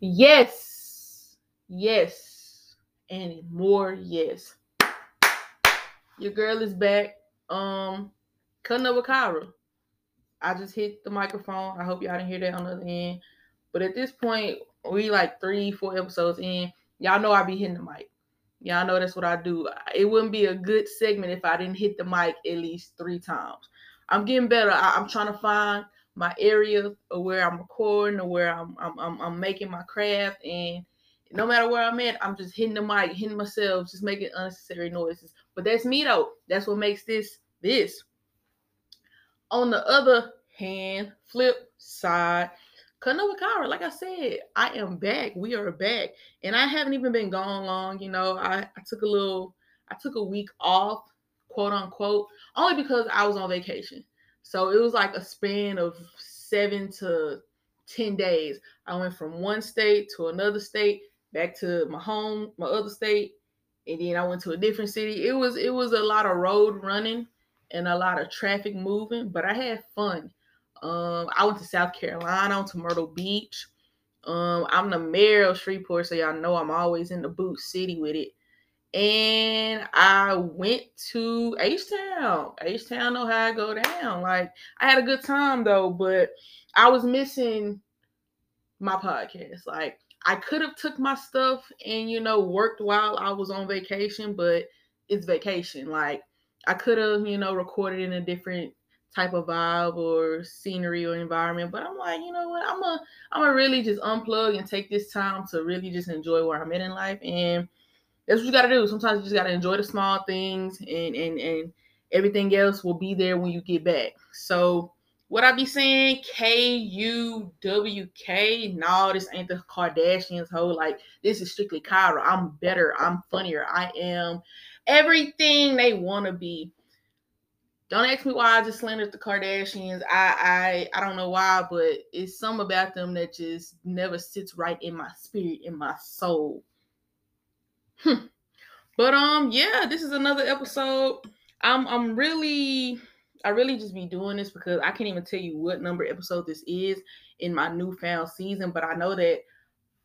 Yes, yes, and more yes. Your girl is back. Um, cutting up with Kyra. I just hit the microphone. I hope y'all didn't hear that on the other end. But at this point, we like three, four episodes in. Y'all know I be hitting the mic. Y'all know that's what I do. It wouldn't be a good segment if I didn't hit the mic at least three times. I'm getting better. I, I'm trying to find my area or where I'm recording or where I'm, I'm I'm, I'm making my craft and no matter where I'm at, I'm just hitting the mic, hitting myself, just making unnecessary noises. But that's me though. That's what makes this this. On the other hand, flip side, Kanoa Kyra, like I said, I am back. We are back. And I haven't even been gone long. You know, I, I took a little, I took a week off, quote unquote, only because I was on vacation. So it was like a span of seven to 10 days. I went from one state to another state, back to my home, my other state, and then I went to a different city. It was it was a lot of road running and a lot of traffic moving, but I had fun. Um, I went to South Carolina, I went to Myrtle Beach. Um, I'm the mayor of Shreveport, so y'all know I'm always in the boot city with it and I went to H Town. H Town know how I go down. Like I had a good time though, but I was missing my podcast. Like I could have took my stuff and you know worked while I was on vacation, but it's vacation. Like I could have you know recorded in a different type of vibe or scenery or environment, but I'm like, you know what? I'm a I'm gonna really just unplug and take this time to really just enjoy where I'm at in life and that's what you gotta do. Sometimes you just gotta enjoy the small things and and and everything else will be there when you get back. So what I be saying, K U W K. No, this ain't the Kardashians whole. Like this is strictly Kyra. I'm better. I'm funnier. I am everything they want to be. Don't ask me why I just slandered the Kardashians. I I I don't know why, but it's some about them that just never sits right in my spirit, in my soul. Hmm. But um, yeah, this is another episode. I'm I'm really I really just be doing this because I can't even tell you what number episode this is in my newfound season, but I know that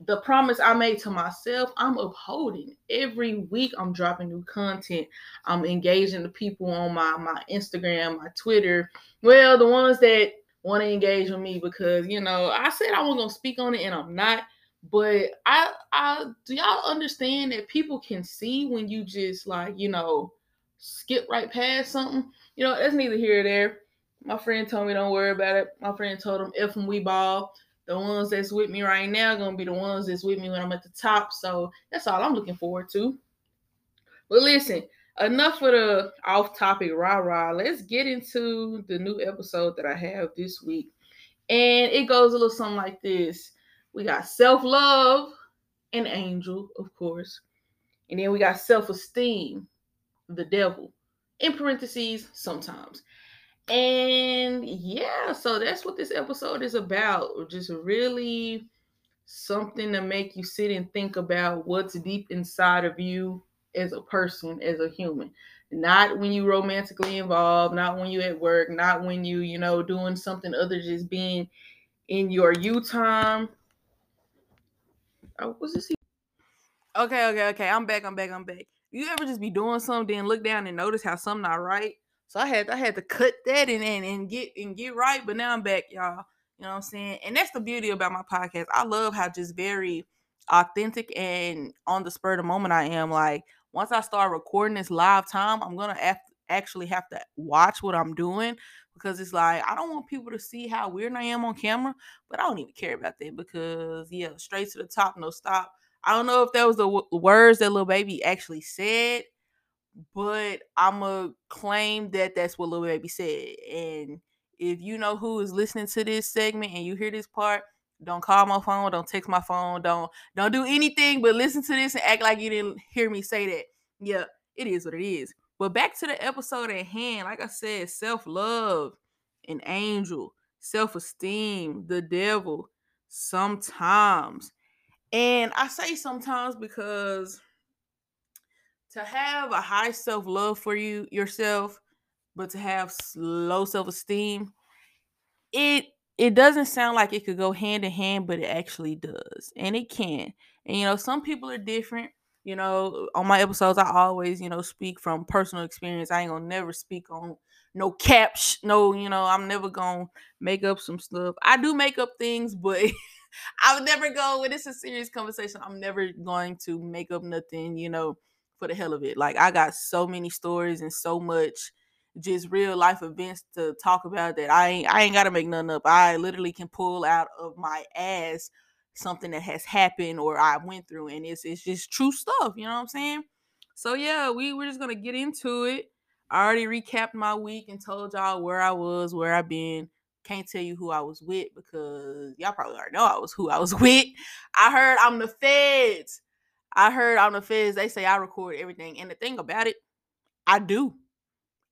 the promise I made to myself, I'm upholding. Every week I'm dropping new content. I'm engaging the people on my my Instagram, my Twitter. Well, the ones that want to engage with me because you know I said I was gonna speak on it and I'm not. But I I do y'all understand that people can see when you just like, you know, skip right past something? You know, that's neither here or there. My friend told me don't worry about it. My friend told him if we ball. The ones that's with me right now gonna be the ones that's with me when I'm at the top. So that's all I'm looking forward to. But listen, enough of the off-topic rah rah. Let's get into the new episode that I have this week. And it goes a little something like this. We got self love and angel, of course. And then we got self esteem, the devil, in parentheses, sometimes. And yeah, so that's what this episode is about. Just really something to make you sit and think about what's deep inside of you as a person, as a human. Not when you romantically involved, not when you at work, not when you, you know, doing something other just being in your you time What's this? Okay, okay, okay. I'm back. I'm back. I'm back. You ever just be doing something, then look down and notice how something not right? So I had I had to cut that and and, and get and get right. But now I'm back, y'all. You know what I'm saying? And that's the beauty about my podcast. I love how just very authentic and on the spur of the moment I am. Like once I start recording this live time, I'm gonna have actually have to watch what I'm doing because it's like I don't want people to see how weird I am on camera, but I don't even care about that because yeah, straight to the top, no stop. I don't know if that was the w- words that Lil Baby actually said, but I'm gonna claim that that's what Lil Baby said. And if you know who is listening to this segment and you hear this part, don't call my phone, don't text my phone, don't don't do anything but listen to this and act like you didn't hear me say that. Yeah, it is what it is. But back to the episode at hand, like I said, self love, an angel, self esteem, the devil, sometimes. And I say sometimes because to have a high self love for you yourself, but to have low self esteem, it it doesn't sound like it could go hand in hand, but it actually does. And it can. And you know, some people are different. You know, on my episodes, I always, you know, speak from personal experience. I ain't gonna never speak on no caps, no, you know, I'm never gonna make up some stuff. I do make up things, but I would never go when it's a serious conversation. I'm never going to make up nothing, you know, for the hell of it. Like I got so many stories and so much just real life events to talk about that I ain't I ain't gotta make nothing up. I literally can pull out of my ass something that has happened or I went through and it's it's just true stuff, you know what I'm saying? So yeah, we we're just gonna get into it. I already recapped my week and told y'all where I was, where I've been. Can't tell you who I was with because y'all probably already know I was who I was with. I heard I'm the feds. I heard I'm the feds. They say I record everything. And the thing about it, I do.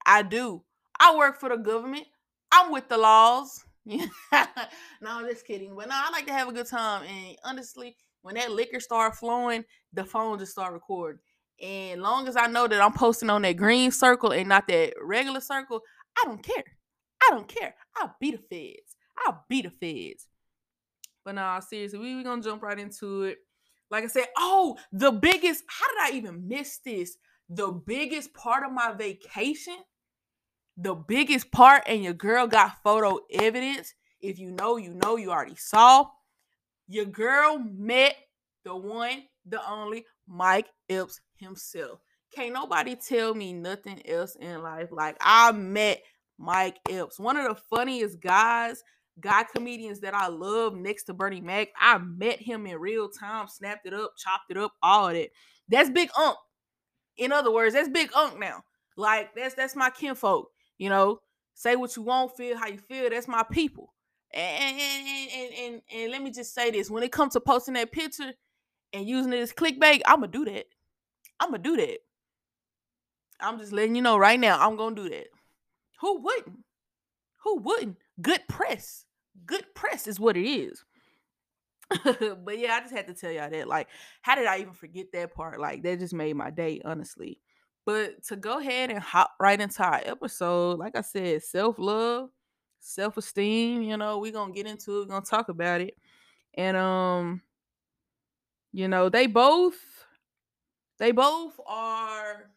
I do. I work for the government. I'm with the laws. no, I'm just kidding. But no, I like to have a good time. And honestly, when that liquor start flowing, the phone just start recording. And long as I know that I'm posting on that green circle and not that regular circle, I don't care. I don't care. I'll be the feds. I'll be the feds. But nah, seriously, we we gonna jump right into it. Like I said, oh, the biggest, how did I even miss this? The biggest part of my vacation the biggest part, and your girl got photo evidence. If you know, you know, you already saw. Your girl met the one, the only Mike Epps himself. Can't nobody tell me nothing else in life. Like I met Mike Epps, one of the funniest guys, guy comedians that I love next to Bernie Mac. I met him in real time, snapped it up, chopped it up, all of that. That's Big Unk. In other words, that's Big Unk now. Like that's that's my kinfolk. You know, say what you want, feel how you feel. That's my people. And and, and, and, and let me just say this: when it comes to posting that picture and using it as clickbait, I'ma do that. I'ma do that. I'm just letting you know right now. I'm gonna do that. Who wouldn't? Who wouldn't? Good press. Good press is what it is. but yeah, I just had to tell y'all that. Like, how did I even forget that part? Like, that just made my day, honestly. But to go ahead and hop right into our episode, like I said, self love, self esteem. You know, we're gonna get into it. We're gonna talk about it, and um, you know, they both, they both are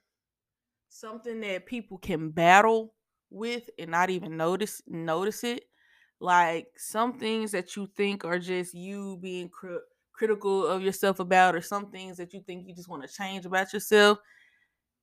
something that people can battle with and not even notice notice it. Like some things that you think are just you being cr- critical of yourself about, or some things that you think you just want to change about yourself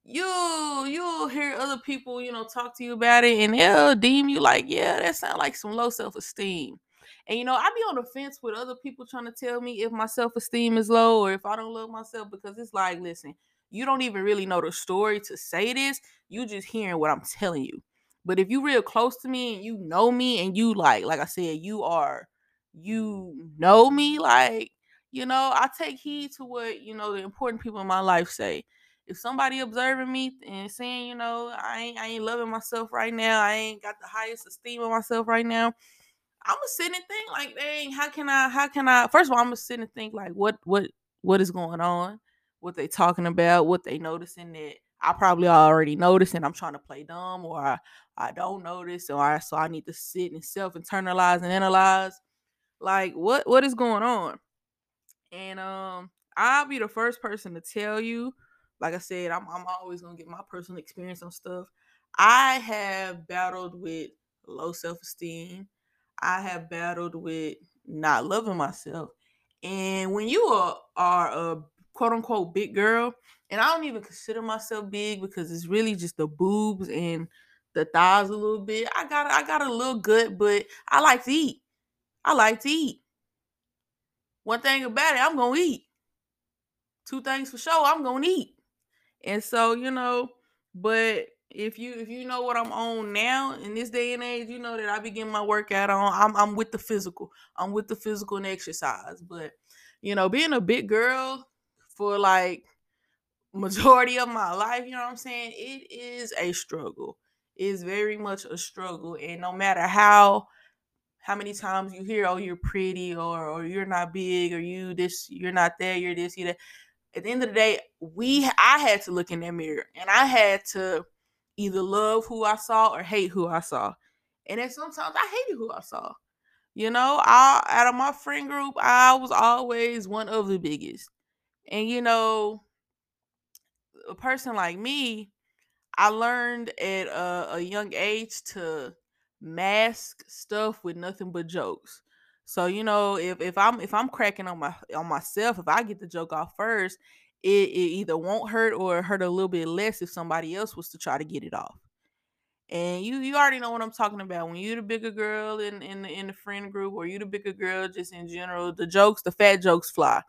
you'll you'll hear other people, you know, talk to you about it and they'll deem you like, yeah, that sounds like some low self-esteem. And you know, I be on the fence with other people trying to tell me if my self-esteem is low or if I don't love myself because it's like, listen, you don't even really know the story to say this. You just hearing what I'm telling you. But if you real close to me and you know me and you like, like I said, you are, you know me, like, you know, I take heed to what, you know, the important people in my life say if somebody observing me and saying, you know, I ain't I ain't loving myself right now, I ain't got the highest esteem of myself right now, I'm gonna sit and think like, dang, how can I how can I first of all I'm gonna sit and think like what what what is going on, what they talking about, what they noticing that I probably already noticed and I'm trying to play dumb or I, I don't notice or I so I need to sit and self internalize and analyze. Like what what is going on. And um I'll be the first person to tell you like I said, I'm I'm always gonna get my personal experience on stuff. I have battled with low self-esteem. I have battled with not loving myself. And when you are, are a quote unquote big girl, and I don't even consider myself big because it's really just the boobs and the thighs a little bit. I got I got a little good, but I like to eat. I like to eat. One thing about it, I'm gonna eat. Two things for sure, I'm gonna eat. And so, you know, but if you if you know what I'm on now in this day and age, you know that I begin my workout on. I'm I'm with the physical. I'm with the physical and exercise. But you know, being a big girl for like majority of my life, you know what I'm saying? It is a struggle. It is very much a struggle. And no matter how how many times you hear, oh, you're pretty or or you're not big or you this, you're not there, you're this, you that at the end of the day, we I had to look in that mirror and I had to either love who I saw or hate who I saw. And then sometimes I hated who I saw. You know, I out of my friend group, I was always one of the biggest. And you know, a person like me, I learned at a, a young age to mask stuff with nothing but jokes. So you know, if if I'm if I'm cracking on my on myself, if I get the joke off first, it, it either won't hurt or hurt a little bit less if somebody else was to try to get it off. And you you already know what I'm talking about. When you're the bigger girl in in the, in the friend group, or you're the bigger girl just in general, the jokes, the fat jokes fly.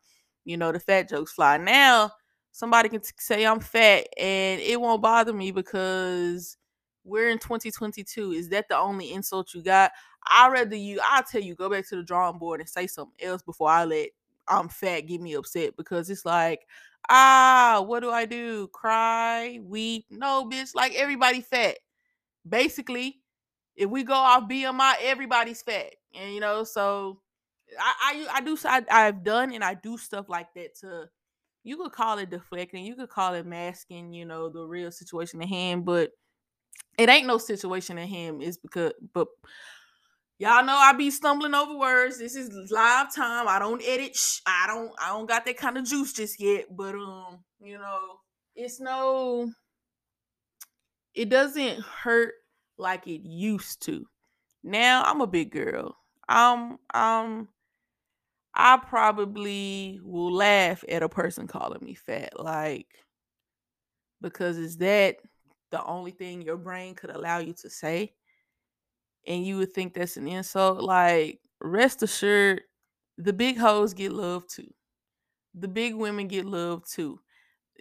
You know, the fat jokes fly. Now somebody can t- say I'm fat, and it won't bother me because we're in 2022. Is that the only insult you got? I'd rather you. I'll tell you, go back to the drawing board and say something else before I let I'm fat get me upset because it's like ah, what do I do? Cry, weep? No, bitch. Like everybody fat basically, if we go off BMI, everybody's fat, and you know, so I I, I do I, I've done and I do stuff like that to. You could call it deflecting, you could call it masking, you know, the real situation at hand, but it ain't no situation at hand. It's because, but y'all know I be stumbling over words. This is live time. I don't edit. Shh, I don't. I don't got that kind of juice just yet. But um, you know, it's no it doesn't hurt like it used to. Now I'm a big girl. I'm um I probably will laugh at a person calling me fat like because is that the only thing your brain could allow you to say? And you would think that's an insult like rest assured the big hoes get love too. The big women get love too.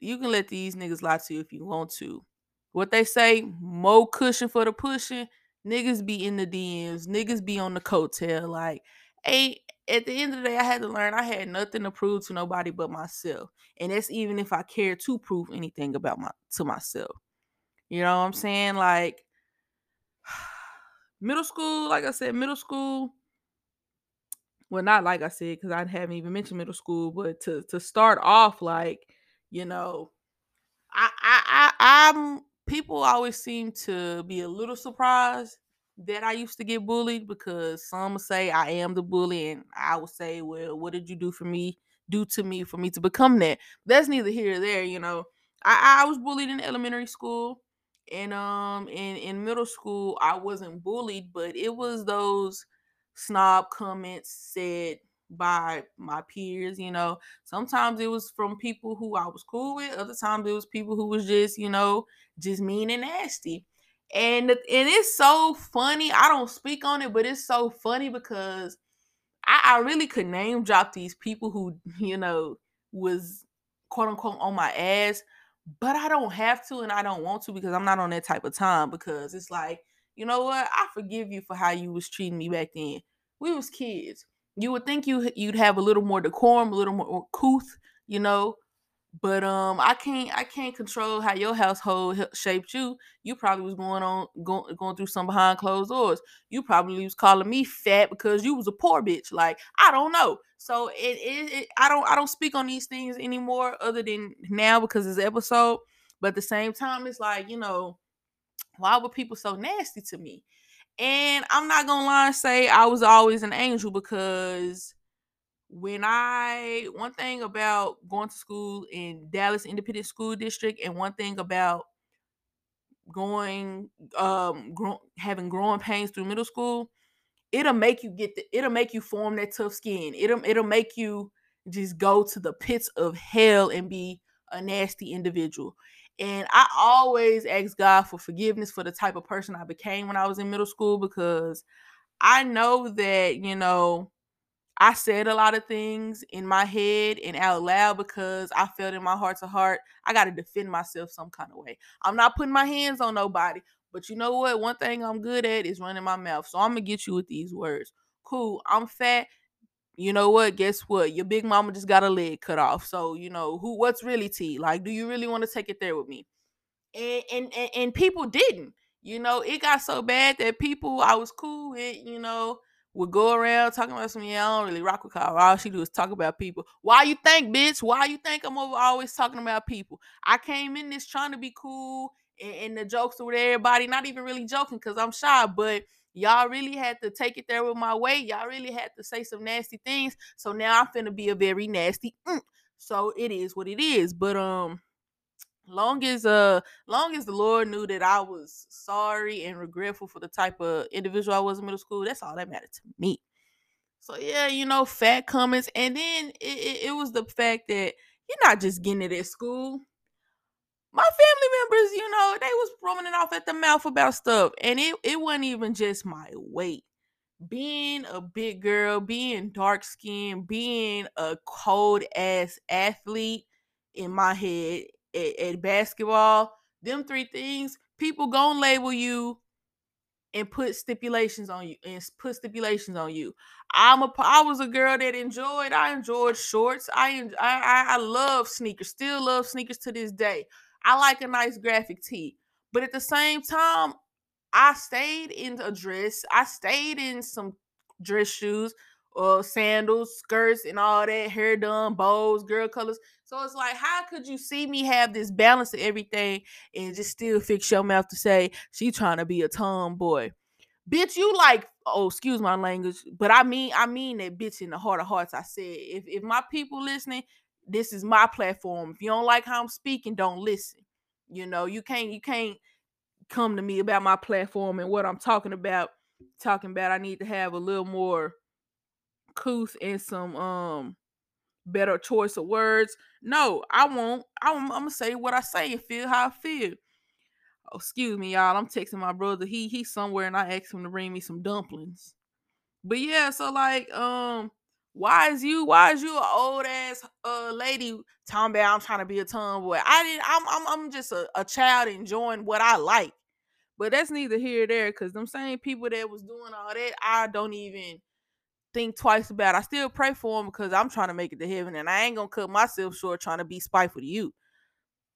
You can let these niggas lie to you if you want to what they say, more cushion for the pushing. Niggas be in the DMs. Niggas be on the coattail. Like, hey, at the end of the day, I had to learn I had nothing to prove to nobody but myself. And that's even if I care to prove anything about my to myself. You know what I'm saying? Like middle school, like I said, middle school. Well, not like I said, because I haven't even mentioned middle school, but to to start off, like, you know, I I, I I'm people always seem to be a little surprised that I used to get bullied because some say I am the bully, and I would say, well, what did you do for me, do to me for me to become that? That's neither here or there, you know. I, I was bullied in elementary school, and um, in in middle school, I wasn't bullied, but it was those snob comments said by my peers, you know. Sometimes it was from people who I was cool with, other times it was people who was just, you know, just mean and nasty. And and it's so funny. I don't speak on it, but it's so funny because I, I really could name drop these people who, you know, was quote unquote on my ass, but I don't have to and I don't want to because I'm not on that type of time because it's like, you know what? I forgive you for how you was treating me back then. We was kids you would think you you'd have a little more decorum, a little more couth, you know. But um, I can't I can't control how your household shaped you. You probably was going on going going through some behind closed doors. You probably was calling me fat because you was a poor bitch. Like I don't know. So it, it I don't I don't speak on these things anymore other than now because it's episode. But at the same time, it's like you know, why were people so nasty to me? And I'm not gonna lie and say I was always an angel because when I one thing about going to school in Dallas Independent School District and one thing about going um having growing pains through middle school, it'll make you get the it'll make you form that tough skin. It'll it'll make you just go to the pits of hell and be a nasty individual. And I always ask God for forgiveness for the type of person I became when I was in middle school because I know that, you know, I said a lot of things in my head and out loud because I felt in my heart to heart, I got to defend myself some kind of way. I'm not putting my hands on nobody, but you know what? One thing I'm good at is running my mouth. So I'm going to get you with these words. Cool. I'm fat you know what? Guess what? Your big mama just got a leg cut off. So, you know, who what's really tea? Like, do you really want to take it there with me? And, and and people didn't. You know, it got so bad that people I was cool with, you know, would go around talking about some, yeah, I don't really rock with Kyle. All she do is talk about people. Why you think, bitch? Why you think I'm over always talking about people? I came in this trying to be cool and, and the jokes with everybody, not even really joking because I'm shy, but Y'all really had to take it there with my weight. Y'all really had to say some nasty things. So now I'm finna be a very nasty. Mm. So it is what it is. But um, long as uh long as the lord knew that i was sorry and regretful for the type of individual i was in middle school that's all that mattered to me. So yeah you know fat comments and then it, it, it was the fact that you're not just getting it at school. My family members you know they was running off at the mouth about stuff and it, it wasn't even just my weight. Being a big girl being dark skinned being a cold ass athlete in my head at, at basketball, them three things, people gonna label you and put stipulations on you and put stipulations on you. I'm a I was a girl that enjoyed I enjoyed shorts. I I I love sneakers. Still love sneakers to this day. I like a nice graphic tee. But at the same time, I stayed in a dress. I stayed in some dress shoes uh sandals, skirts, and all that, hair done, bows, girl colors. So it's like, how could you see me have this balance of everything and just still fix your mouth to say she trying to be a tomboy? Bitch, you like, oh, excuse my language, but I mean, I mean that bitch in the heart of hearts. I said, if if my people listening, this is my platform. If you don't like how I'm speaking, don't listen. You know, you can't, you can't come to me about my platform and what I'm talking about. Talking about I need to have a little more couth and some um better choice of words. No, I won't. I'm, I'm, gonna say what I say and feel how I feel. Oh, excuse me, y'all. I'm texting my brother. He he's somewhere and I asked him to bring me some dumplings. But yeah, so like, um, why is you why is you an old ass uh lady talking about I'm trying to be a tomboy? I didn't. I'm I'm I'm just a, a child enjoying what I like. But that's neither here or there because them same people that was doing all that, I don't even think twice about. I still pray for them because I'm trying to make it to heaven, and I ain't gonna cut myself short trying to be spiteful to you.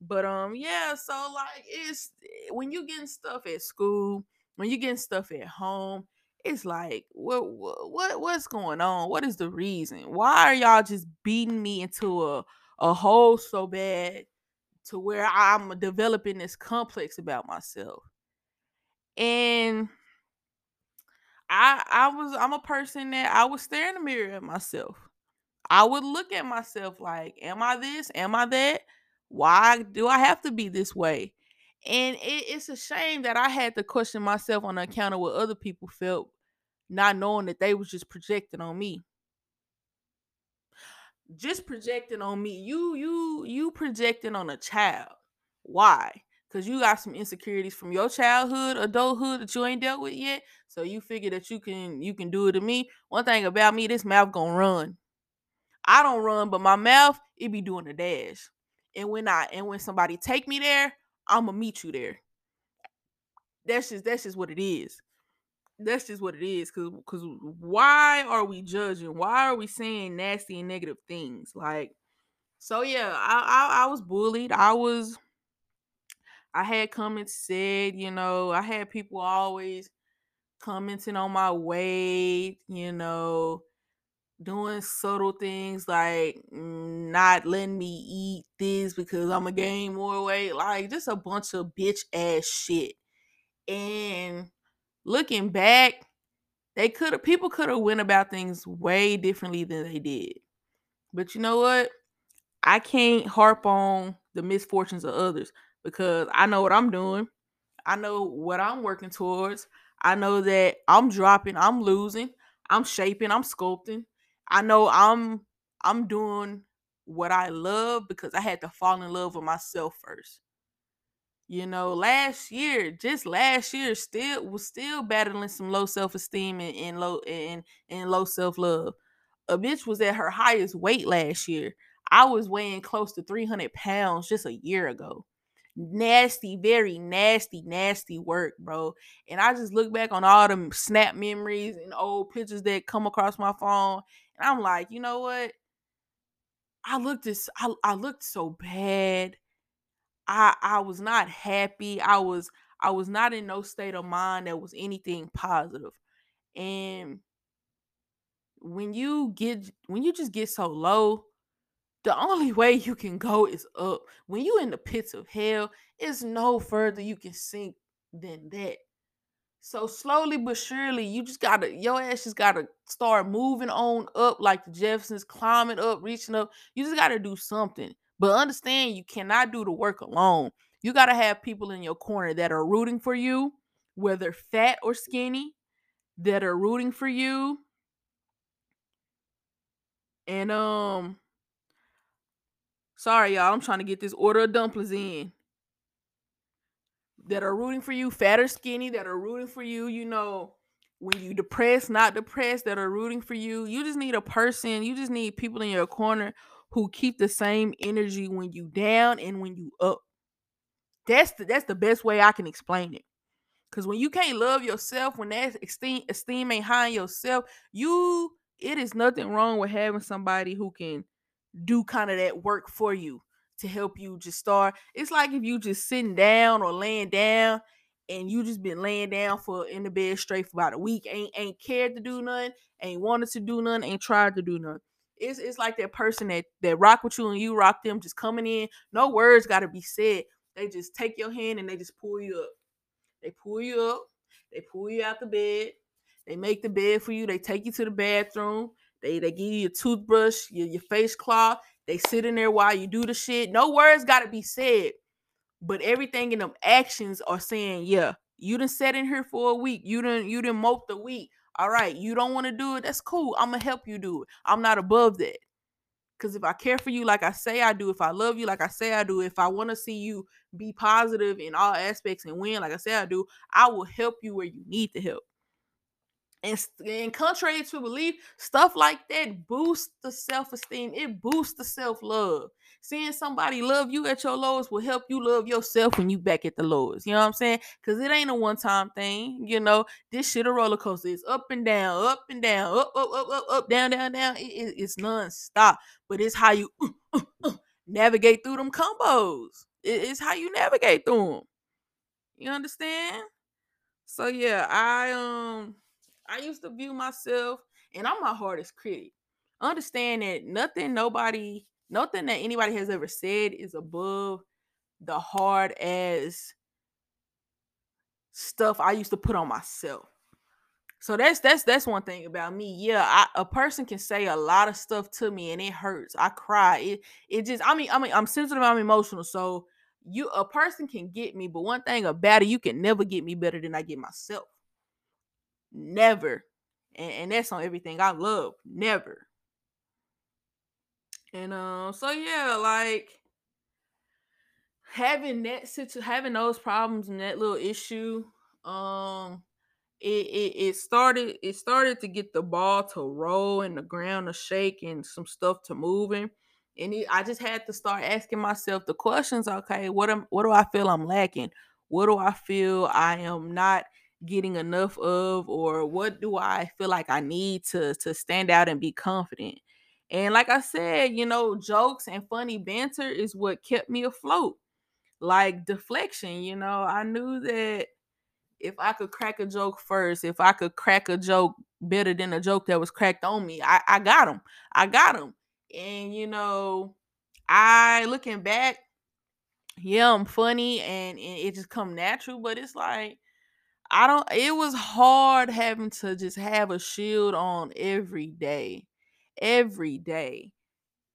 But um, yeah. So like, it's eh, when you getting stuff at school, when you getting stuff at home, it's like, what what what's going on? What is the reason? Why are y'all just beating me into a a hole so bad to where I'm developing this complex about myself? And I I was I'm a person that I would stare in the mirror at myself. I would look at myself like, am I this? Am I that? Why do I have to be this way? And it, it's a shame that I had to question myself on account of what other people felt, not knowing that they was just projecting on me. Just projecting on me. You you you projecting on a child. Why? Because you got some insecurities from your childhood, adulthood that you ain't dealt with yet. So you figure that you can you can do it to me. One thing about me, this mouth gonna run. I don't run, but my mouth it be doing a dash. And when I and when somebody take me there, I'ma meet you there. That's just that's just what it is. That's just what it is. Cause cause why are we judging? Why are we saying nasty and negative things? Like, so yeah, I I, I was bullied. I was I had comments said, you know, I had people always commenting on my weight, you know, doing subtle things like mm, not letting me eat this because I'm gonna gain more weight, like just a bunch of bitch ass shit. And looking back, they could have people could have went about things way differently than they did. But you know what? I can't harp on the misfortunes of others because I know what I'm doing. I know what I'm working towards. I know that I'm dropping, I'm losing, I'm shaping, I'm sculpting. I know I'm I'm doing what I love because I had to fall in love with myself first. You know, last year, just last year, still was still battling some low self-esteem and, and low and, and low self-love. A bitch was at her highest weight last year. I was weighing close to 300 pounds just a year ago nasty, very nasty, nasty work, bro. And I just look back on all the snap memories and old pictures that come across my phone, and I'm like, you know what? I looked this, I, I looked so bad. I I was not happy. I was I was not in no state of mind that was anything positive. And when you get when you just get so low, the only way you can go is up. When you in the pits of hell, it's no further you can sink than that. So slowly but surely, you just gotta your ass just gotta start moving on up like the Jeffersons, climbing up, reaching up. You just gotta do something. But understand you cannot do the work alone. You gotta have people in your corner that are rooting for you, whether fat or skinny, that are rooting for you. And um sorry y'all, I'm trying to get this order of dumplings in that are rooting for you, fat or skinny, that are rooting for you, you know, when you depressed, not depressed, that are rooting for you. You just need a person, you just need people in your corner who keep the same energy when you down and when you up. That's the that's the best way I can explain it. Cause when you can't love yourself, when that esteem esteem ain't high in yourself, you it is nothing wrong with having somebody who can do kind of that work for you to help you just start. It's like if you just sitting down or laying down and you just been laying down for in the bed straight for about a week, ain't ain't cared to do nothing, ain't wanted to do nothing, ain't tried to do nothing. It's it's like that person that that rock with you and you rock them, just coming in, no words gotta be said. They just take your hand and they just pull you up. They pull you up, they pull you out the bed, they make the bed for you, they take you to the bathroom, they they give you a toothbrush, your, your face cloth, they sit in there while you do the shit. No words gotta be said, but everything in them actions are saying, yeah, you done sat in here for a week. You didn't you didn't mope the week. All right, you don't want to do it. That's cool. I'm gonna help you do it. I'm not above that. Cause if I care for you like I say I do, if I love you like I say I do, if I want to see you be positive in all aspects and win like I say I do, I will help you where you need to help. And, and contrary to belief, stuff like that boosts the self-esteem. It boosts the self-love. Seeing somebody love you at your lowest will help you love yourself when you back at the lowest. You know what I'm saying? Because it ain't a one-time thing. You know, this shit a roller coaster. It's up and down, up and down, up, up, up, up, up, down, down, down. It, it, it's non-stop. But it's how you uh, uh, uh, navigate through them combos. It, it's how you navigate through them. You understand? So yeah, I um I used to view myself, and I'm my hardest critic. Understand that nothing, nobody, nothing that anybody has ever said is above the hard as stuff I used to put on myself. So that's that's that's one thing about me. Yeah, I, a person can say a lot of stuff to me and it hurts. I cry. It it just I mean I mean I'm sensitive. I'm emotional. So you a person can get me, but one thing about it, you can never get me better than I get myself. Never. And, and that's on everything I love. Never. And um, so yeah, like having that situ having those problems and that little issue, um, it, it it started it started to get the ball to roll and the ground to shake and some stuff to moving. And it, I just had to start asking myself the questions. Okay, what am what do I feel I'm lacking? What do I feel I am not getting enough of or what do I feel like I need to to stand out and be confident. And like I said, you know, jokes and funny banter is what kept me afloat. Like deflection, you know, I knew that if I could crack a joke first, if I could crack a joke better than a joke that was cracked on me, I, I got him. I got him. And you know, I looking back, yeah, I'm funny and, and it just come natural, but it's like I don't it was hard having to just have a shield on every day. Every day.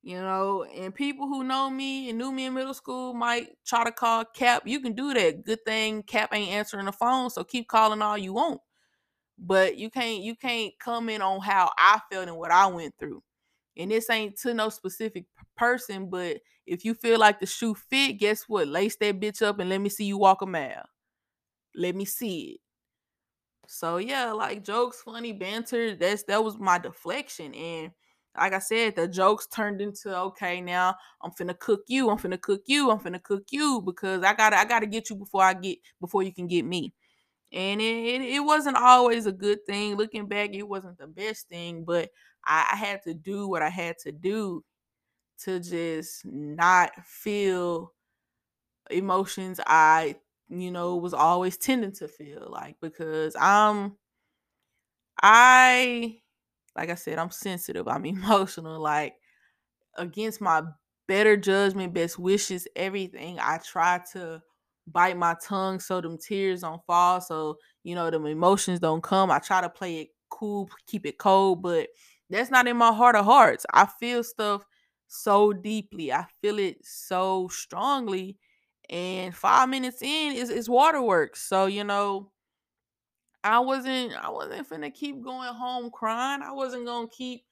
You know, and people who know me and knew me in middle school might try to call Cap. You can do that. Good thing Cap ain't answering the phone, so keep calling all you want. But you can't you can't comment on how I felt and what I went through. And this ain't to no specific person, but if you feel like the shoe fit, guess what? Lace that bitch up and let me see you walk a mile. Let me see it. So yeah, like jokes, funny banter. That's that was my deflection. And like I said, the jokes turned into okay, now I'm finna cook you, I'm finna cook you, I'm finna cook you because I gotta I gotta get you before I get before you can get me. And it, it, wasn't always a good thing. Looking back, it wasn't the best thing, but I, I had to do what I had to do to just not feel emotions I you know, was always tending to feel like because I'm I like I said, I'm sensitive, I'm emotional, like against my better judgment, best wishes, everything, I try to bite my tongue so them tears don't fall. So, you know, them emotions don't come. I try to play it cool, keep it cold, but that's not in my heart of hearts. I feel stuff so deeply. I feel it so strongly. And five minutes in is, is waterworks. So, you know, I wasn't I wasn't finna keep going home crying. I wasn't gonna keep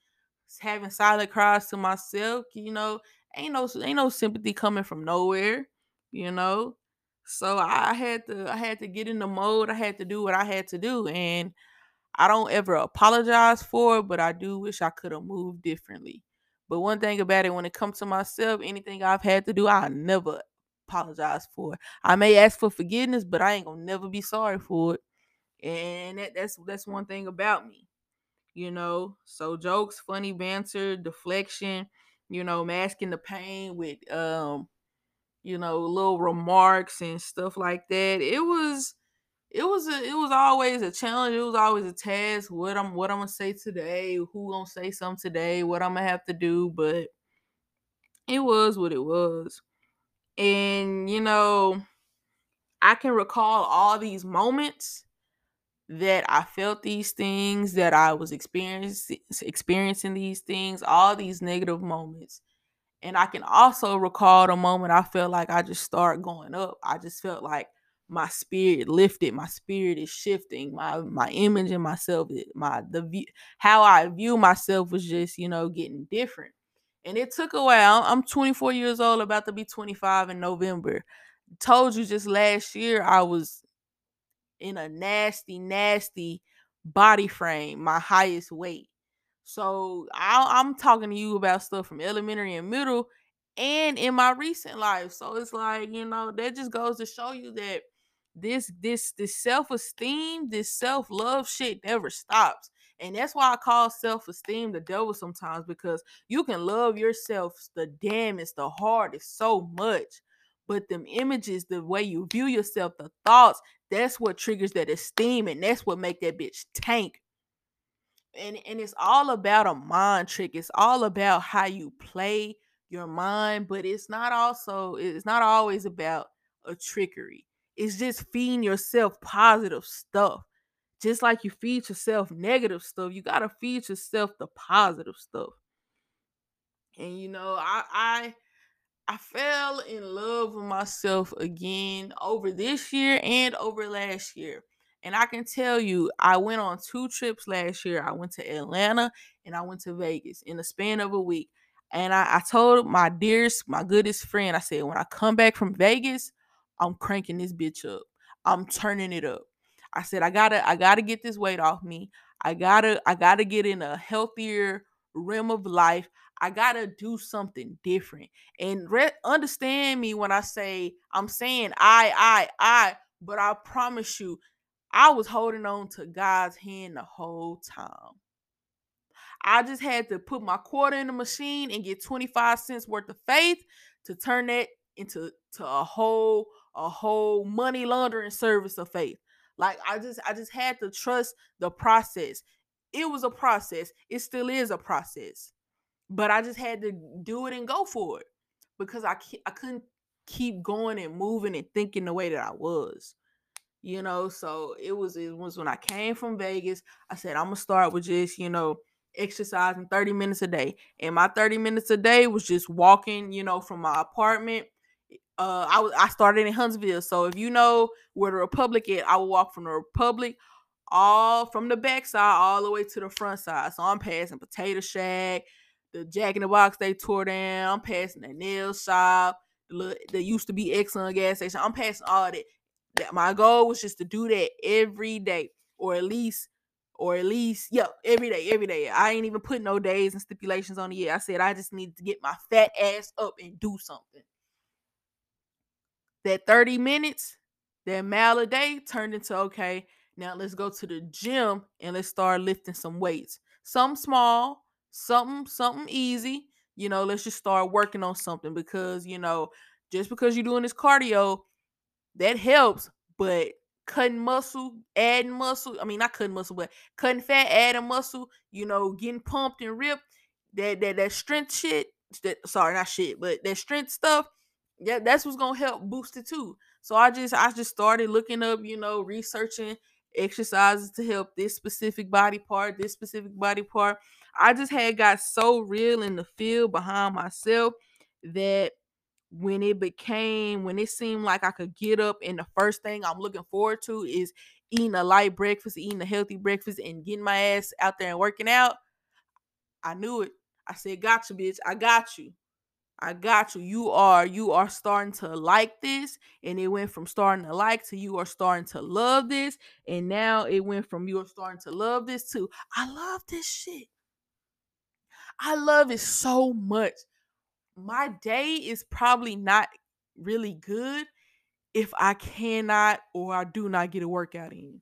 having silent cries to myself. You know, ain't no ain't no sympathy coming from nowhere. You know, so I had to I had to get in the mode. I had to do what I had to do, and I don't ever apologize for it, but I do wish I could have moved differently. But one thing about it, when it comes to myself, anything I've had to do, I never apologize for. I may ask for forgiveness, but I ain't gonna never be sorry for it. And that, that's that's one thing about me you know? So jokes funny banter deflection you know masking the pain with um you know little remarks and stuff like that. It was it was a, it was always a challenge. It was always a task. What i'm what i'm gonna say today who gonna say something today what i'm gonna have to do but it was what it was and you know i can recall all these moments that I felt these things, that I was experiencing experiencing these things, all these negative moments. And I can also recall the moment I felt like I just started going up. I just felt like my spirit lifted, my spirit is shifting, my my image in myself, my the view how I view myself was just, you know, getting different. And it took a while. I'm 24 years old, about to be 25 in November. Told you just last year I was in a nasty, nasty body frame, my highest weight. So I, am talking to you about stuff from elementary and middle and in my recent life. So it's like, you know, that just goes to show you that this this this self-esteem, this self-love shit never stops. And that's why I call self-esteem the devil sometimes because you can love yourself the damnest, the hardest so much but them images the way you view yourself the thoughts that's what triggers that esteem and that's what make that bitch tank. And and it's all about a mind trick it's all about how you play your mind but it's not also it's not always about a trickery. It's just feeding yourself positive stuff just like you feed yourself negative stuff you got to feed yourself the positive stuff and you know i i I fell in love with myself again over this year and over last year. And I can tell you, I went on two trips last year. I went to Atlanta and I went to Vegas in the span of a week. And I, I told my dearest, my goodest friend, I said, when I come back from Vegas, I'm cranking this bitch up. I'm turning it up. I said, I gotta, I gotta get this weight off me. I gotta, I gotta get in a healthier rim of life. I gotta do something different. And re- understand me when I say I'm saying I, I, I, but I promise you, I was holding on to God's hand the whole time. I just had to put my quarter in the machine and get 25 cents worth of faith to turn that into to a whole a whole money laundering service of faith. Like I just I just had to trust the process. It was a process. It still is a process but I just had to do it and go for it because I I couldn't keep going and moving and thinking the way that I was. You know, so it was it was when I came from Vegas, I said I'm going to start with just, you know, exercising 30 minutes a day. And my 30 minutes a day was just walking, you know, from my apartment uh, I was I started in Huntsville, so if you know where the Republic is, I will walk from the Republic all from the back side all the way to the front side. So I'm passing Potato Shack, the Jack in the Box they tore down. I'm passing the nail shop. The there used to be Exxon gas station. I'm passing all that. That my goal was just to do that every day, or at least, or at least, yeah, every day, every day. I ain't even put no days and stipulations on it yet. I said I just need to get my fat ass up and do something. That 30 minutes, that mile a day turned into okay. Now let's go to the gym and let's start lifting some weights. Some small, something something easy you know let's just start working on something because you know just because you're doing this cardio that helps but cutting muscle adding muscle i mean not cutting muscle but cutting fat adding muscle you know getting pumped and ripped that that that strength shit that sorry not shit but that strength stuff yeah that's what's gonna help boost it too So I just I just started looking up, you know, researching exercises to help this specific body part, this specific body part. I just had got so real in the field behind myself that when it became when it seemed like I could get up and the first thing I'm looking forward to is eating a light breakfast, eating a healthy breakfast, and getting my ass out there and working out. I knew it. I said, Gotcha, bitch. I got you. I got you. You are you are starting to like this, and it went from starting to like to you are starting to love this, and now it went from you are starting to love this to I love this shit. I love it so much. My day is probably not really good if I cannot or I do not get a workout in.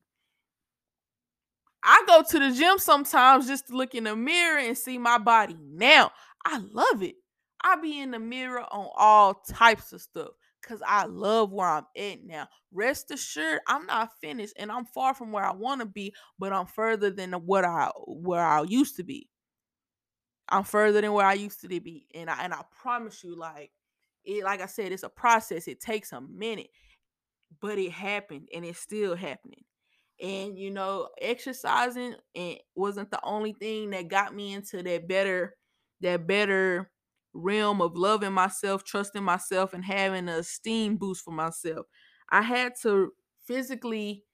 I go to the gym sometimes just to look in the mirror and see my body. Now, I love it. I be in the mirror on all types of stuff because I love where I'm at now. Rest assured, I'm not finished and I'm far from where I want to be, but I'm further than what I where I used to be. I'm further than where I used to be. And I and I promise you, like it, like I said, it's a process. It takes a minute, but it happened and it's still happening. And you know, exercising and wasn't the only thing that got me into that better, that better realm of loving myself, trusting myself, and having a esteem boost for myself. I had to physically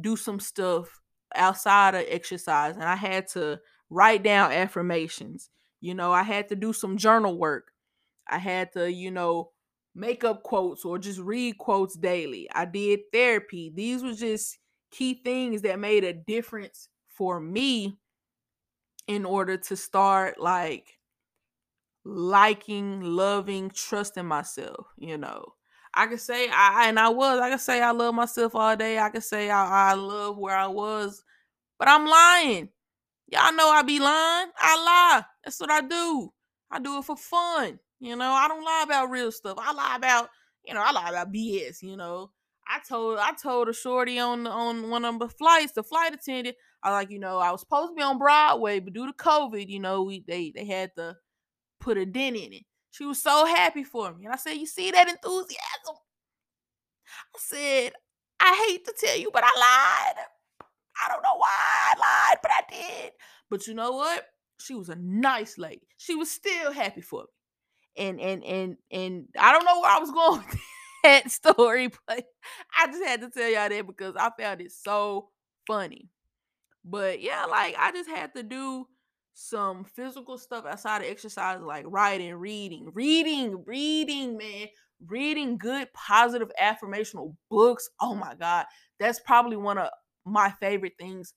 do some stuff outside of exercise, and I had to write down affirmations. You know, I had to do some journal work. I had to, you know, make up quotes or just read quotes daily. I did therapy. These were just key things that made a difference for me in order to start like liking, loving, trusting myself, you know. I could say I and I was, I could say I love myself all day. I could say I, I love where I was, but I'm lying. Y'all know I be lying. I lie. That's what I do. I do it for fun. You know, I don't lie about real stuff. I lie about, you know, I lie about BS, you know. I told I told a shorty on on one of the flights, the flight attendant, I like, you know, I was supposed to be on Broadway, but due to COVID, you know, we they they had to put a dent in it. She was so happy for me. And I said, You see that enthusiasm? I said, I hate to tell you, but I lied. I don't know why I lied, but I did. But you know what? She was a nice lady. She was still happy for me. And and and and I don't know where I was going with that story, but I just had to tell y'all that because I found it so funny. But yeah, like I just had to do some physical stuff outside of exercise, like writing, reading, reading, reading, man, reading good, positive, affirmational books. Oh my God, that's probably one of my favorite things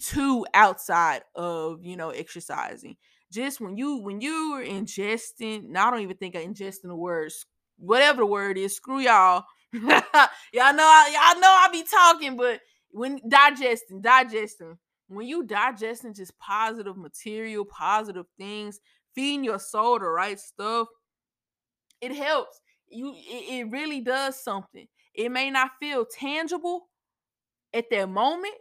too outside of you know exercising. Just when you when you are ingesting i don't even think i ingesting the words whatever the word is screw y'all. Y'all know I, y'all know i be talking but when digesting digesting when you digesting just positive material positive things feeding your soul the right stuff it helps. You it, it really does something. It may not feel tangible at that moment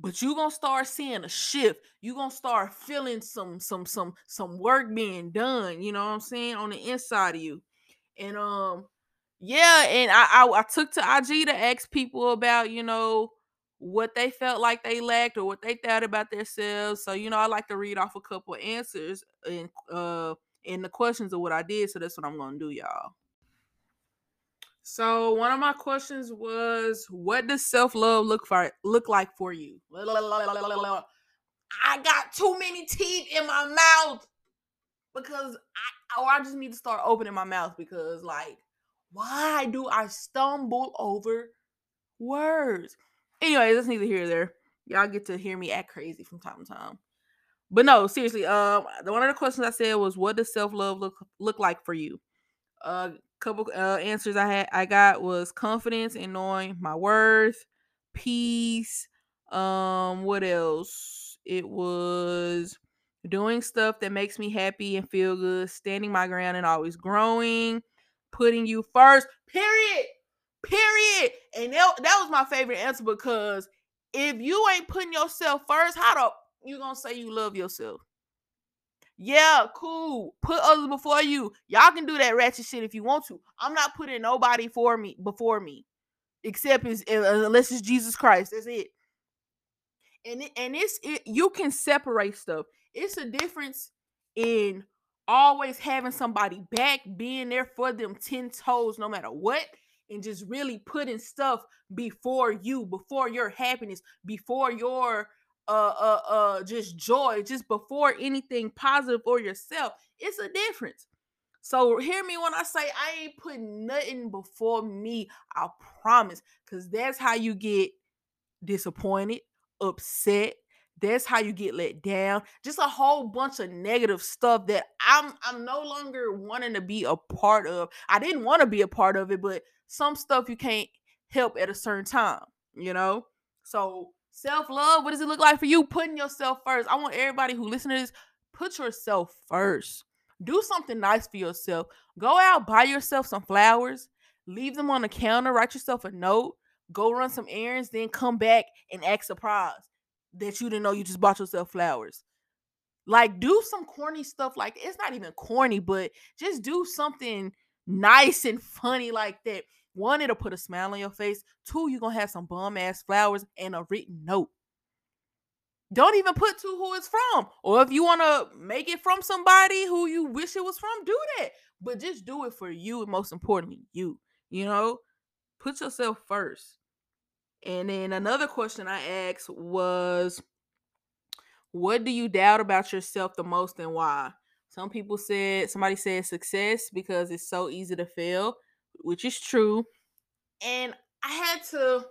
but you're gonna start seeing a shift. You're gonna start feeling some some some some work being done you know what i'm saying on the inside of you. And um yeah and i i, I took to ig to ask people about you know what they felt like they lacked or what they thought about themselves so you know i like to read off a couple answers and uh in the questions of what i did so that's what i'm gonna do y'all so one of my questions was, what does self love look for look like for you? I got too many teeth in my mouth because I or I just need to start opening my mouth because like why do I stumble over words? Anyway, that's neither here nor there. Y'all get to hear me act crazy from time to time. But no, seriously, um, one of the questions I said was, "What does self love look look like for you?" Uh, couple uh, answers I had I got was confidence in knowing my worth, peace. Um, what else? It was doing stuff that makes me happy and feel good, standing my ground and always growing, putting you first. Period. Period. And that, was my favorite answer because if you ain't putting yourself first, how the you gonna say you love yourself? Yeah, cool. Put others before you. Y'all can do that ratchet shit if you want to. I'm not putting nobody for me before me, except is uh, unless it's Jesus Christ. That's it. And it, and it's it, you can separate stuff. It's a difference in always having somebody back, being there for them ten toes, no matter what, and just really putting stuff before you, before your happiness, before your uh uh uh just joy, just before anything positive for yourself. It's a difference. So hear me when I say I ain't putting nothing before me. I promise. Cause that's how you get disappointed, upset. That's how you get let down. Just a whole bunch of negative stuff that I'm I'm no longer wanting to be a part of. I didn't want to be a part of it, but some stuff you can't help at a certain time, you know? So self love, what does it look like for you? Putting yourself first. I want everybody who listen to this, put yourself first. Do something nice for yourself. Go out, buy yourself some flowers, leave them on the counter, write yourself a note, go run some errands, then come back and act surprised that you didn't know you just bought yourself flowers. Like, do some corny stuff like it's not even corny, but just do something nice and funny like that. One, it'll put a smile on your face. Two, you're gonna have some bum ass flowers and a written note. Don't even put to who it's from. Or if you want to make it from somebody who you wish it was from, do that. But just do it for you and most importantly, you. You know, put yourself first. And then another question I asked was what do you doubt about yourself the most and why? Some people said somebody said success because it's so easy to fail, which is true. And I had to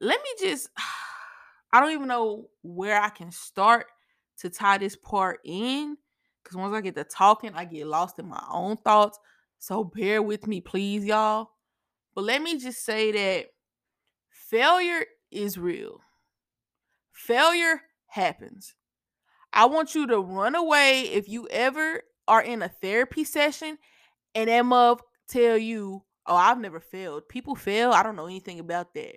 let me just I don't even know where I can start to tie this part in because once I get to talking, I get lost in my own thoughts. So bear with me, please, y'all. But let me just say that failure is real. Failure happens. I want you to run away if you ever are in a therapy session and that mug tell you, "Oh, I've never failed." People fail. I don't know anything about that.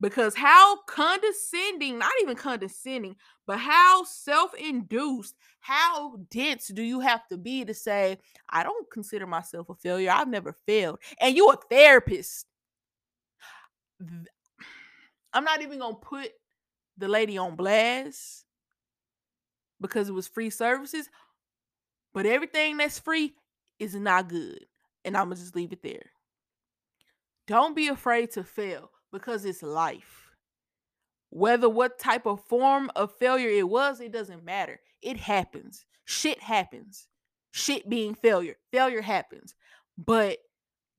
Because how condescending, not even condescending, but how self induced, how dense do you have to be to say, I don't consider myself a failure. I've never failed. And you a therapist. I'm not even to put the lady on blast because it was free services, but everything that's free is not good. And I'm to just leave it there. Don't be afraid to fail because it's life. Whether what type of form of failure it was, it doesn't matter. It happens. Shit happens. Shit being failure. Failure happens. But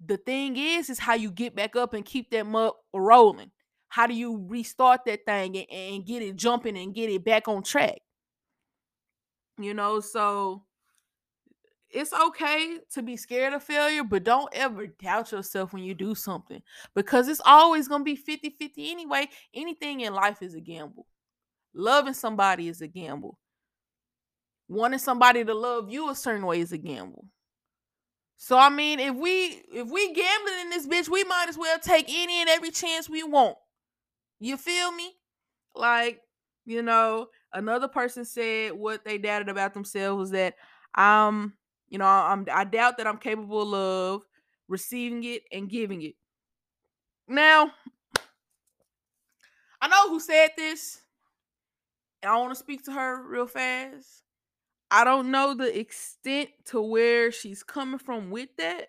the thing is, is how you get back up and keep that mug rolling. How do you restart that thing and, and get it jumping and get it back on track? You know, so it's okay to be scared of failure, but don't ever doubt yourself when you do something because it's always going to be 50 50 anyway. Anything in life is a gamble. Loving somebody is a gamble. Wanting somebody to love you a certain way is a gamble. So I mean, if we if we gambling in this bitch, we might as well take any and every chance we want. You feel me? Like, you know, another person said what they doubted about themselves was that I'm, you know, I'm I doubt that I'm capable of receiving it and giving it. Now, I know who said this. And I want to speak to her real fast. I don't know the extent to where she's coming from with that.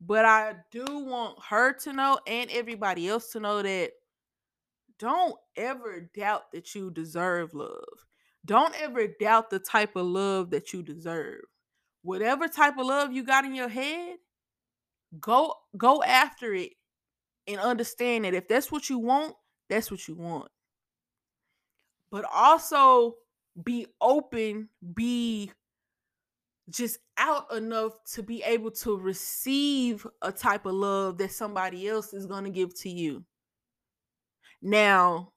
But I do want her to know and everybody else to know that don't ever doubt that you deserve love. Don't ever doubt the type of love that you deserve whatever type of love you got in your head, go go after it and understand that if that's what you want, that's what you want. But also be open, be just out enough to be able to receive a type of love that somebody else is going to give to you. Now,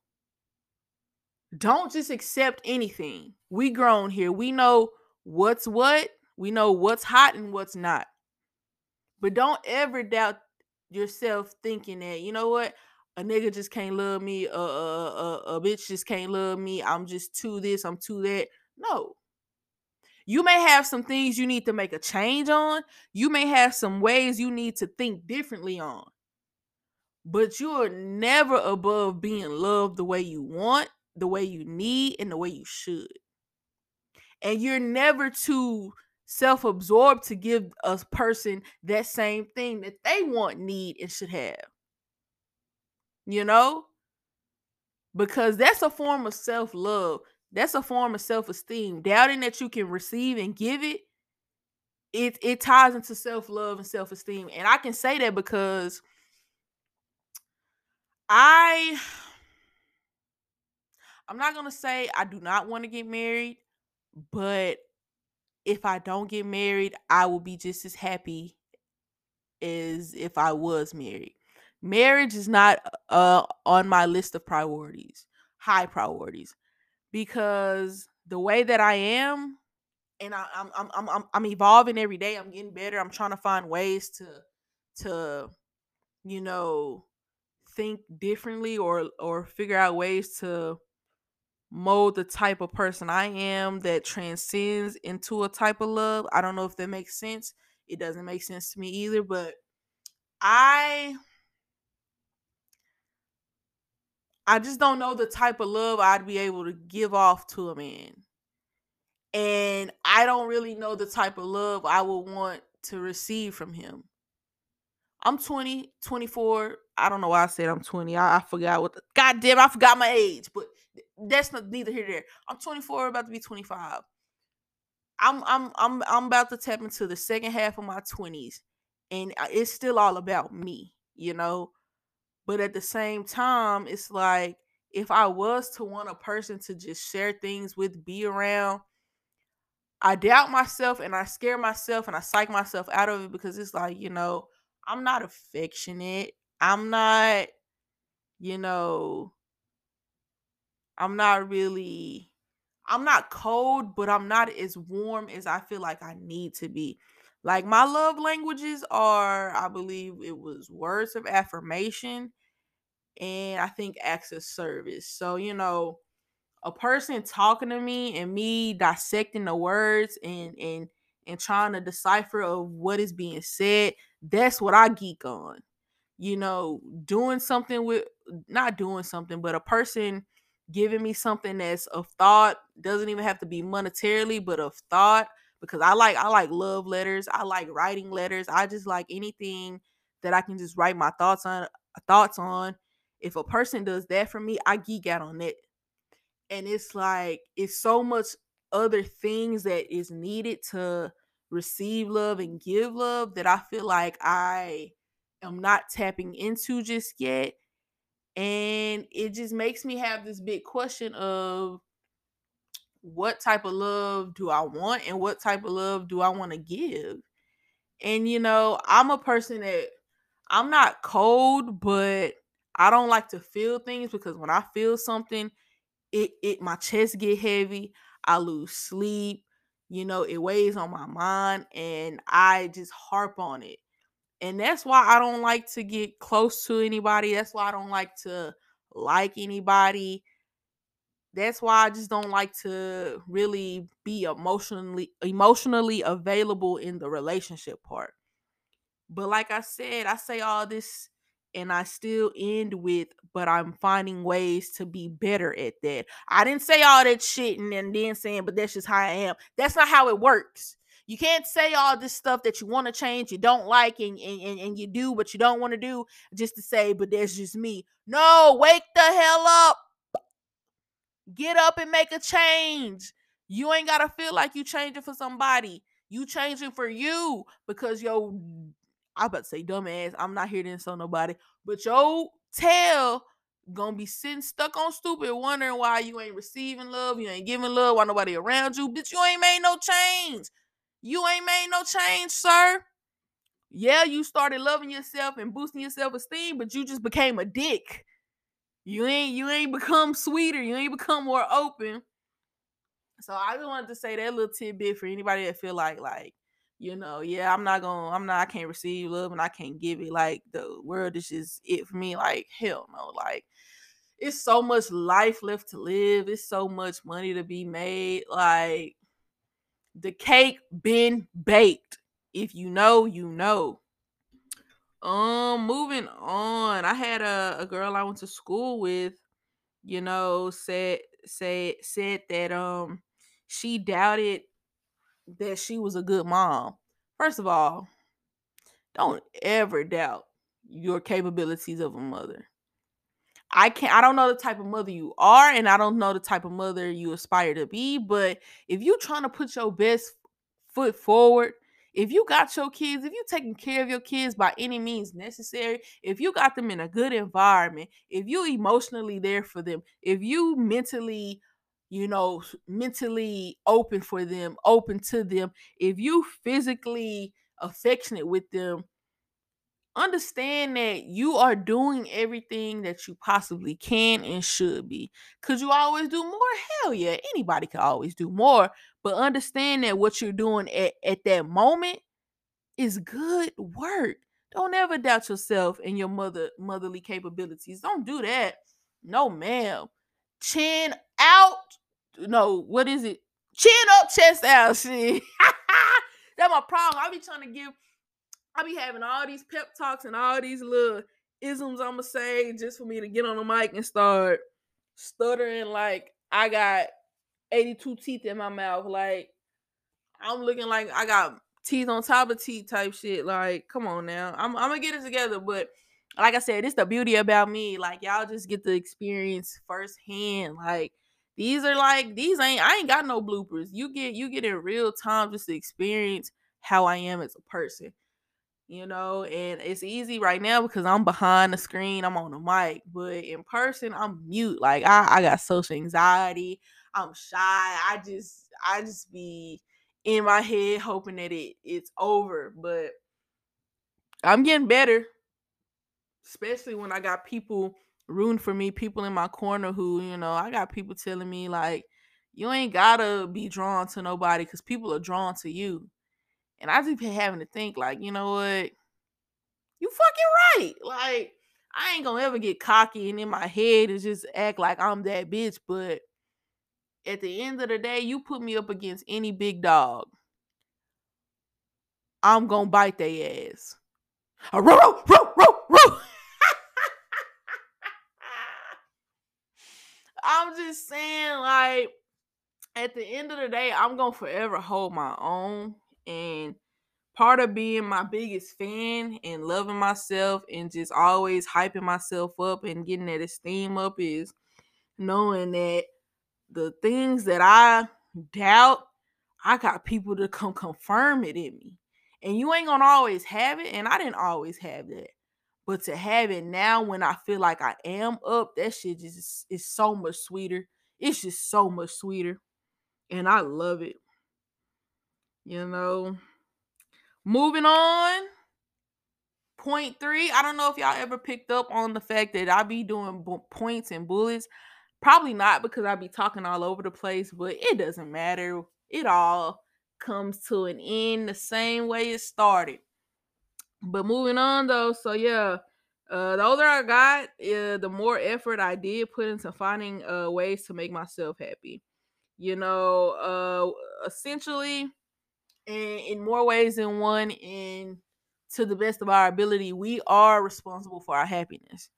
don't just accept anything. We grown here. We know what's what we know what's hot and what's not. But don't ever doubt yourself thinking that, you know what? A nigga just can't love me. A, a, a, a bitch just can't love me. I'm just to this. I'm to that. No. You may have some things you need to make a change on. You may have some ways you need to think differently on. But you are never above being loved the way you want, the way you need, and the way you should. And you're never too self-absorbed to give a person that same thing that they want, need, and should have. You know? Because that's a form of self-love. That's a form of self-esteem. Doubting that you can receive and give it, it it ties into self-love and self-esteem. And I can say that because I I'm not going to say I do not want to get married, but if I don't get married, I will be just as happy as if I was married. Marriage is not uh on my list of priorities, high priorities, because the way that I am, and I, I'm I'm I'm I'm evolving every day. I'm getting better. I'm trying to find ways to to you know think differently or or figure out ways to mold the type of person I am that transcends into a type of love. I don't know if that makes sense. It doesn't make sense to me either, but I I just don't know the type of love I'd be able to give off to a man. And I don't really know the type of love I would want to receive from him. I'm 20, 24. I don't know why I said I'm 20. I, I forgot what the God damn, I forgot my age, but that's not neither here nor there. I'm 24, about to be 25. I'm I'm I'm I'm about to tap into the second half of my 20s, and uh, it's still all about me, you know. But at the same time, it's like if I was to want a person to just share things with, be around, I doubt myself and I scare myself and I psych myself out of it because it's like, you know, I'm not affectionate. I'm not, you know, I'm not really I'm not cold, but I'm not as warm as I feel like I need to be. Like my love languages are, I believe it was words of affirmation and I think acts of service. So, you know, a person talking to me and me dissecting the words and and and trying to decipher of what is being said, that's what I geek on. You know, doing something with not doing something, but a person giving me something that's of thought doesn't even have to be monetarily but of thought because i like i like love letters i like writing letters i just like anything that i can just write my thoughts on thoughts on. If a person does that for me i geek out on it. And it's like it's so much other things that is needed to receive love and give love that i feel like i am not tapping into just yet and it just makes me have this big question of what type of love do I want and what type of love do I want to give? And you know, I'm a person that I'm not cold, but I don't like to feel things because when I feel something, it it my chest get heavy, I lose sleep, you know, it weighs on my mind and I just harp on it. And that's why I don't like to get close to anybody. That's why I don't like to like anybody. That's why I just don't like to really be emotionally emotionally available in the relationship part. But like I said, I say all this and I still end with, but I'm finding ways to be better at that. I didn't say all that shit and then saying, but that's just how I am. That's not how it works. You can't say all this stuff that you want to change, you don't like, and, and, and you do, what you don't want to do just to say, but that's just me. No, wake the hell up. Get up and make a change. You ain't got to feel like you changing for somebody. You changing for you because yo, I about to say dumbass. I'm not here to insult nobody, but yo, tail gonna be sitting stuck on stupid, wondering why you ain't receiving love, you ain't giving love, why nobody around you. Bitch, you ain't made no change. You ain't made no change, sir. Yeah, you started loving yourself and boosting your self-esteem, but you just became a dick. You ain't you ain't become sweeter. You ain't become more open. So I just wanted to say that little tidbit for anybody that feel like like you know, yeah, I'm not gonna, I'm not, I can't receive love and I can't give it. Like the world is just it for me. Like hell no. Like it's so much life left to live. It's so much money to be made. Like the cake been baked. If you know, you know. Um, moving on. I had a, a girl I went to school with, you know, said said said that um she doubted that she was a good mom. First of all, don't ever doubt your capabilities of a mother. I can't I don't know the type of mother you are and I don't know the type of mother you aspire to be, but if you trying to put your best foot forward, if you got your kids, if you taking care of your kids by any means necessary, if you got them in a good environment, if you emotionally there for them, if you mentally you know, mentally open for them, open to them, if you physically affectionate with them, understand that you are doing everything that you possibly can and should be. Could you always do more? Hell yeah, anybody can always do more. But understand that what you're doing at, at that moment is good work. Don't ever doubt yourself and your mother motherly capabilities. Don't do that. No, ma'am. Chin out. No, what is it? Chin up, chest out. Shit. That's my problem. I be trying to give I be having all these pep talks and all these little isms I'ma say just for me to get on the mic and start stuttering like I got 82 teeth in my mouth. Like I'm looking like I got teeth on top of teeth type shit. Like, come on now. I'm, I'm gonna get it together, but like I said, it's the beauty about me. Like y'all just get the experience firsthand. Like these are like these ain't I ain't got no bloopers. You get you get in real time just to experience how I am as a person you know, and it's easy right now because I'm behind the screen, I'm on the mic, but in person, I'm mute. Like I, I got social anxiety, I'm shy. I just I just be in my head hoping that it it's over. But I'm getting better. Especially when I got people rooting for me, people in my corner who, you know, I got people telling me like, you ain't gotta be drawn to nobody because people are drawn to you. And I just been having to think, like, you know what? You fucking right. Like, I ain't gonna ever get cocky and in my head and just act like I'm that bitch. But at the end of the day, you put me up against any big dog. I'm gonna bite their ass. I'm just saying, like, at the end of the day, I'm gonna forever hold my own and part of being my biggest fan and loving myself and just always hyping myself up and getting that esteem up is knowing that the things that I doubt, I got people to come confirm it in me. And you ain't gonna always have it, and I didn't always have that. But to have it now when I feel like I am up, that shit just is so much sweeter. It's just so much sweeter. And I love it. You know, moving on. Point three. I don't know if y'all ever picked up on the fact that I be doing points and bullets. Probably not because I be talking all over the place, but it doesn't matter. It all comes to an end the same way it started. But moving on though, so yeah, uh, the older I got, uh, the more effort I did put into finding uh, ways to make myself happy. You know, uh, essentially, in, in more ways than one and to the best of our ability we are responsible for our happiness.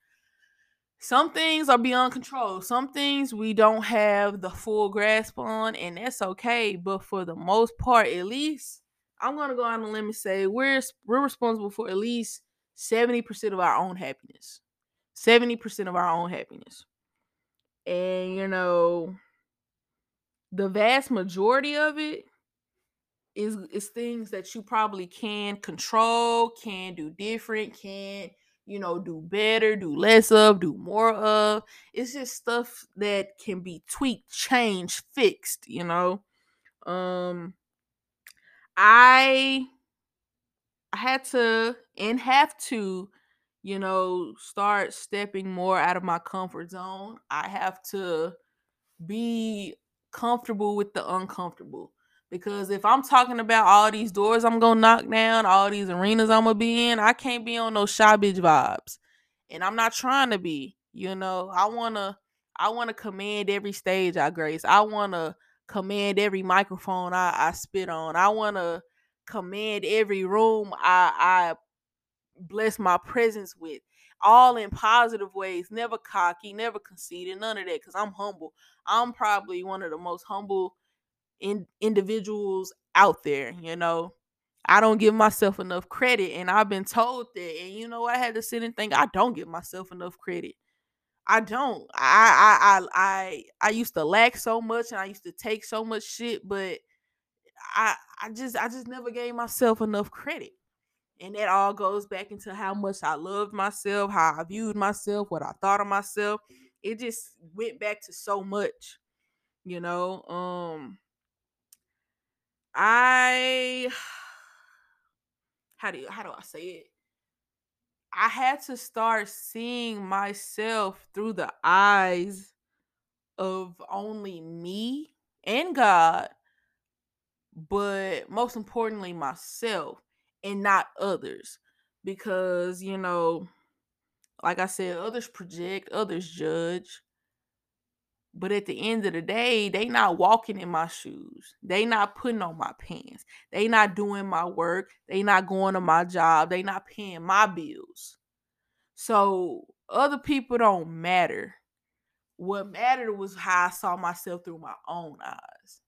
Some things are beyond control. Some things we don't have the full grasp on and that's okay but for the most part at least i'm going to go on a limb and say we're we're responsible for at least 70% of our own happiness. 70% of our own happiness. And you know the vast majority of it is is things that you probably can control, can do different, can you know do better, do less of, do more of. It's just stuff that can be tweaked, changed, fixed, you know. Um I I had to and have to, you know, start stepping more out of my comfort zone. I have to be comfortable with the uncomfortable. Because if I'm talking about all these doors I'm gonna knock down, all these arenas I'm gonna be in, I can't be on those shy bitch vibes. And I'm not trying to be, you know. I wanna I wanna command every stage I grace. I wanna command every microphone I, I spit on. I want to command every room I, I bless my presence with. All in positive ways, never cocky, never conceited, none of that, because I'm humble. I'm probably one of the most humble in, individuals out there, you know. I don't give myself enough credit, and I've been told that. And you know, I had to sit and think I don't give myself enough credit. I don't. I I I I I used to lack so much and I used to take so much shit, but I I just I just never gave myself enough credit. And that all goes back into how much I loved myself, how I viewed myself, what I thought of myself. It just went back to so much, you know. Um I how do you, how do I say it? I had to start seeing myself through the eyes of only me and God, but most importantly, myself and not others. Because, you know, like I said, others project, others judge. But at the end of the day, they not walking in my shoes. They not putting on my pants. They not doing my work. They not going to my job. They not paying my bills. So other people don't matter. What mattered was how I saw myself through my own eyes.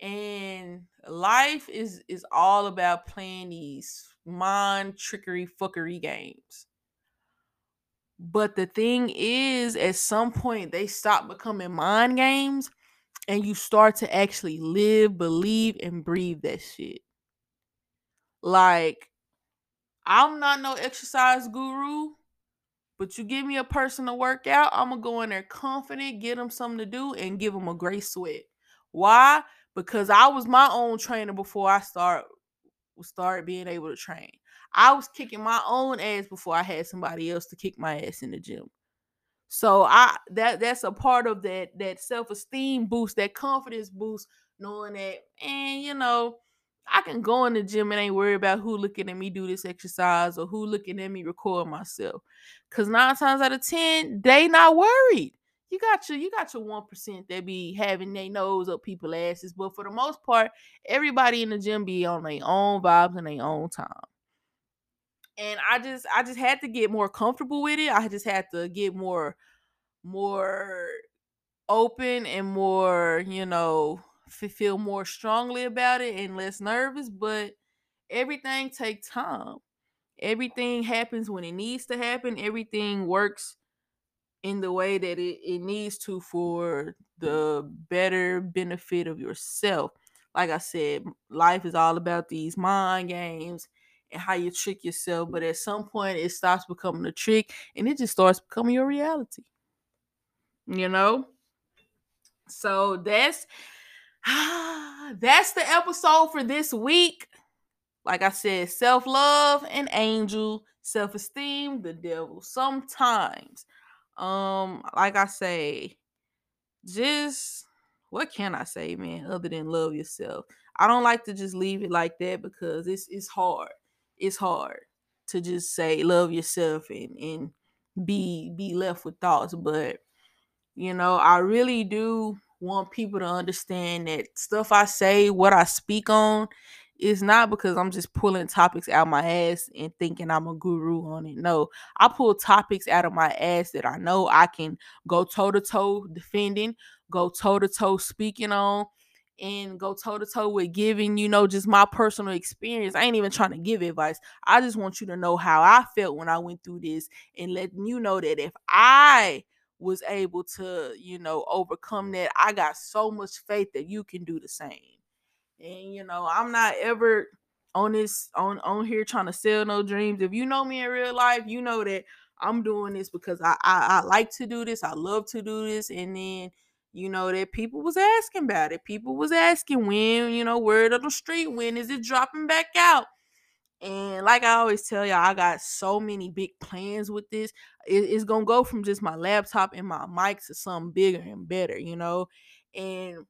And life is is all about playing these mind trickery fuckery games. But the thing is, at some point, they stop becoming mind games and you start to actually live, believe, and breathe that shit. Like, I'm not no exercise guru, but you give me a person to work out, I'm gonna go in there confident, get them something to do, and give them a great sweat. Why? Because I was my own trainer before I start start being able to train. I was kicking my own ass before I had somebody else to kick my ass in the gym. So I that that's a part of that that self-esteem boost, that confidence boost, knowing that, and you know, I can go in the gym and ain't worry about who looking at me do this exercise or who looking at me record myself. Cause nine times out of ten, they not worried. You got your you got your one percent that be having their nose up people asses, but for the most part, everybody in the gym be on their own vibes and their own time and I just I just had to get more comfortable with it. I just had to get more more open and more, you know, feel more strongly about it and less nervous, but everything takes time. Everything happens when it needs to happen. Everything works in the way that it, it needs to for the better benefit of yourself. Like I said, life is all about these mind games and how you trick yourself. But at some point, it stops becoming a trick and it just starts becoming your reality. You know? So that's that's the episode for this week. Like I said, self-love and angel, self-esteem, the devil. Sometimes. Um, like I say, just what can I say, man, other than love yourself? I don't like to just leave it like that because it's it's hard it's hard to just say love yourself and and be be left with thoughts but you know i really do want people to understand that stuff i say what i speak on is not because i'm just pulling topics out my ass and thinking i'm a guru on it. No i pull topics out of my ass that i know i can go toe to toe defending go toe to toe speaking on and go toe to toe with giving, you know, just my personal experience. I ain't even trying to give advice. I just want you to know how I felt when I went through this and letting you know that if I was able to, you know, overcome that, I got so much faith that you can do the same. And you know, I'm not ever on this on on here trying to sell no dreams. If you know me in real life, you know that I'm doing this because I I, I like to do this. I love to do this, and then you know that people was asking about it. People was asking when you know word of the street when is it dropping back out? And like i always tell y'all i got so many big plans with this. It, it's gonna go from just my laptop and my mic to something bigger and better you know? And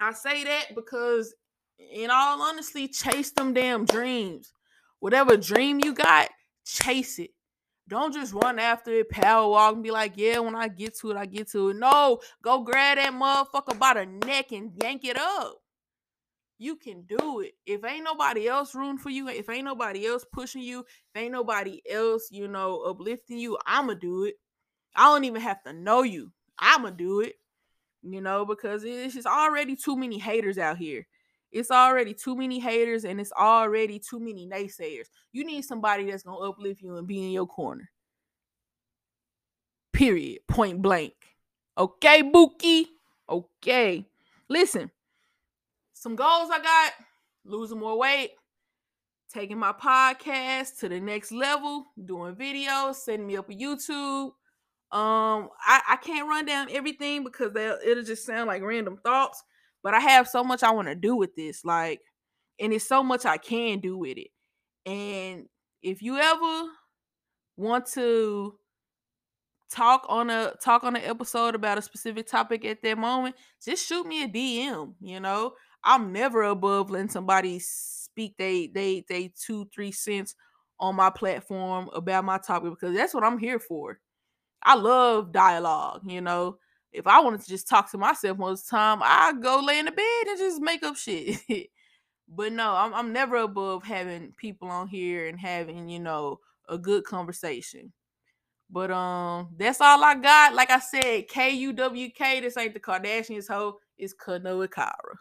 i say that because in all honesty chase them damn dreams. Whatever dream you got chase it Don't just run after it, power walk, and be like, yeah, when I get to it, I get to it. No, go grab that motherfucker by the neck and yank it up. You can do it. If ain't nobody else rooting for you, if ain't nobody else pushing you, if ain't nobody else, you know, uplifting you, I'ma do it. I don't even have to know you. I'ma do it. You know, because it's just already too many haters out here. It's already too many haters and it's already too many naysayers. You need somebody that's gonna uplift you and be in your corner. Period. Point blank. Okay, Bookie. Okay. Listen, some goals I got losing more weight, taking my podcast to the next level, doing videos, setting me up a YouTube. Um, I, I can't run down everything because it'll just sound like random thoughts, but I have so much I want to do with this. Like, and it's so much I can do with it. And if you ever want to talk on a talk on an episode about a specific topic at that moment, just shoot me a DM, you know. I'm never above letting somebody speak they they they two three cents on my platform about my topic because that's what I'm here for. I love dialogue, you know. If I wanted to just talk to myself most of the time, I go lay in the bed and just make up shit. but no, I'm I'm never above having people on here and having, you know, a good conversation. But um, that's all I got. Like I said, K U W K. This ain't the Kardashians hoe. It's Kanoa Kara.